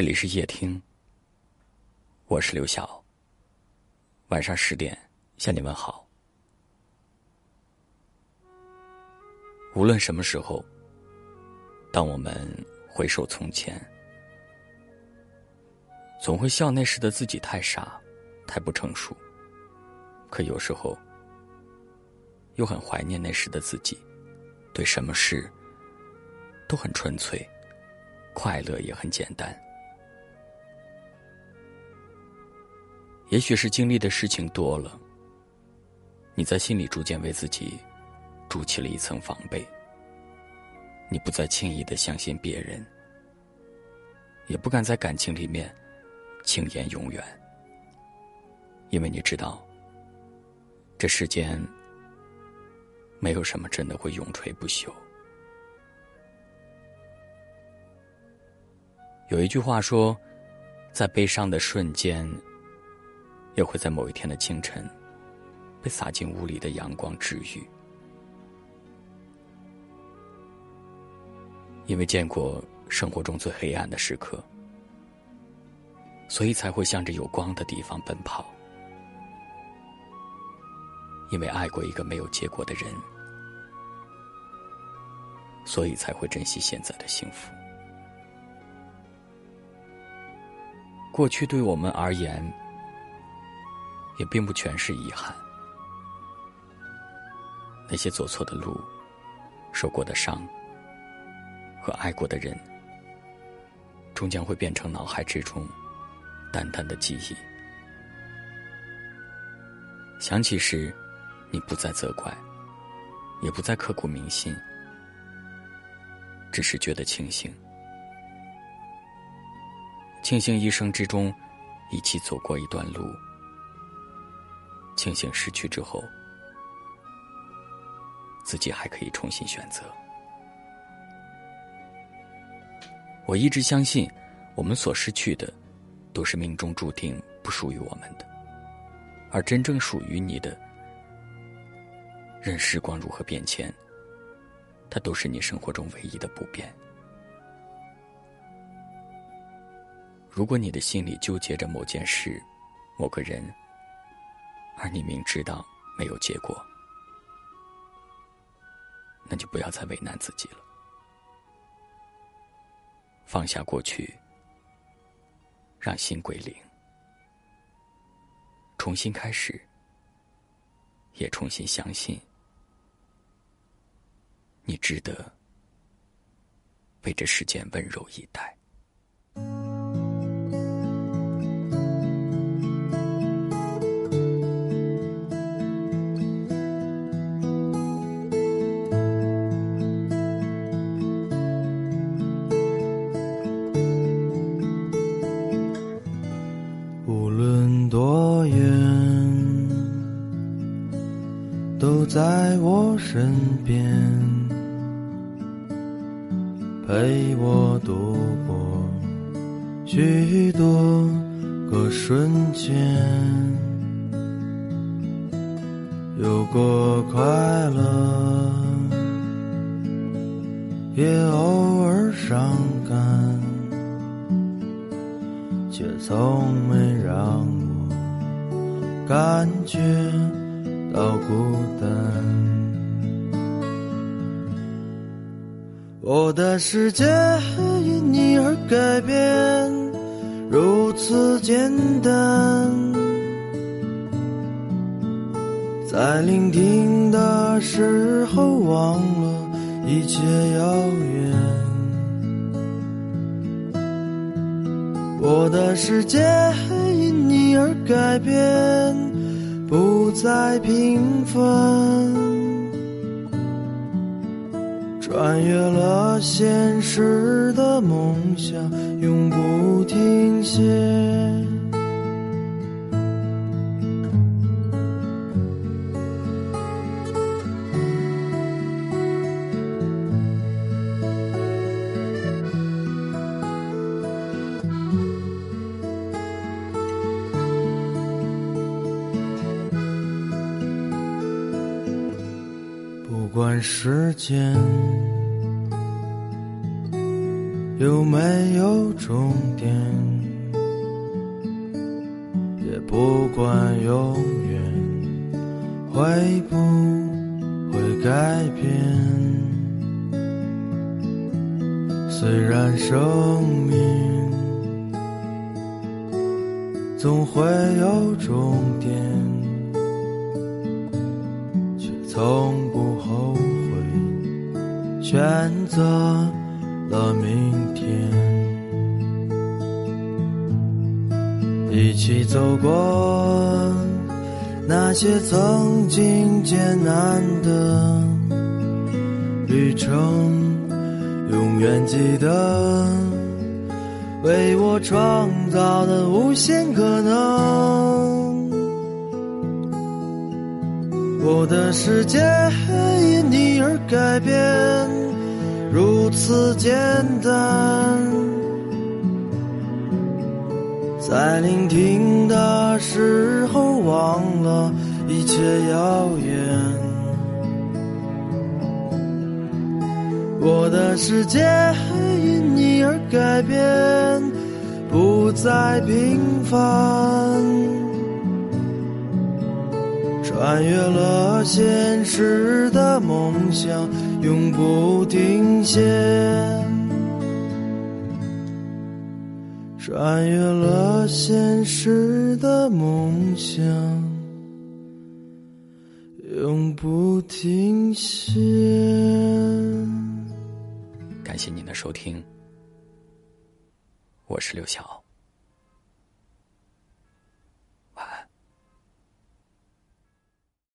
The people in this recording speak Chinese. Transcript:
这里是夜听，我是刘晓。晚上十点向你问好。无论什么时候，当我们回首从前，总会笑那时的自己太傻，太不成熟。可有时候，又很怀念那时的自己，对什么事都很纯粹，快乐也很简单。也许是经历的事情多了，你在心里逐渐为自己筑起了一层防备。你不再轻易的相信别人，也不敢在感情里面轻言永远，因为你知道，这世间没有什么真的会永垂不朽。有一句话说，在悲伤的瞬间。也会在某一天的清晨，被洒进屋里的阳光治愈。因为见过生活中最黑暗的时刻，所以才会向着有光的地方奔跑。因为爱过一个没有结果的人，所以才会珍惜现在的幸福。过去对我们而言。也并不全是遗憾。那些走错的路、受过的伤和爱过的人，终将会变成脑海之中淡淡的记忆。想起时，你不再责怪，也不再刻骨铭心，只是觉得庆幸，庆幸一生之中一起走过一段路。庆幸失去之后，自己还可以重新选择。我一直相信，我们所失去的，都是命中注定不属于我们的，而真正属于你的，任时光如何变迁，它都是你生活中唯一的不变。如果你的心里纠结着某件事、某个人，而你明知道没有结果，那就不要再为难自己了。放下过去，让心归零，重新开始，也重新相信，你值得被这世间温柔以待。身边，陪我度过许多个瞬间，有过快乐，也偶尔伤感，却从没让我感觉。到孤单，我的世界因你而改变，如此简单。在聆听的时候，忘了一切遥远。我的世界因你而改变。不再平凡，穿越了现实的梦想，永不停歇。时间有没有终点？也不管永远会不会改变。虽然生命总会有终点，却从不后悔选择了明天。一起走过那些曾经艰难的旅程，永远记得为我创造的无限可能。我的世界因你而改变，如此简单。在聆听的时候，忘了一切遥远。我的世界因你而改变，不再平凡。穿越了现实的梦想，永不停歇。穿越了现实的梦想，永不停歇。感谢您的收听，我是刘晓。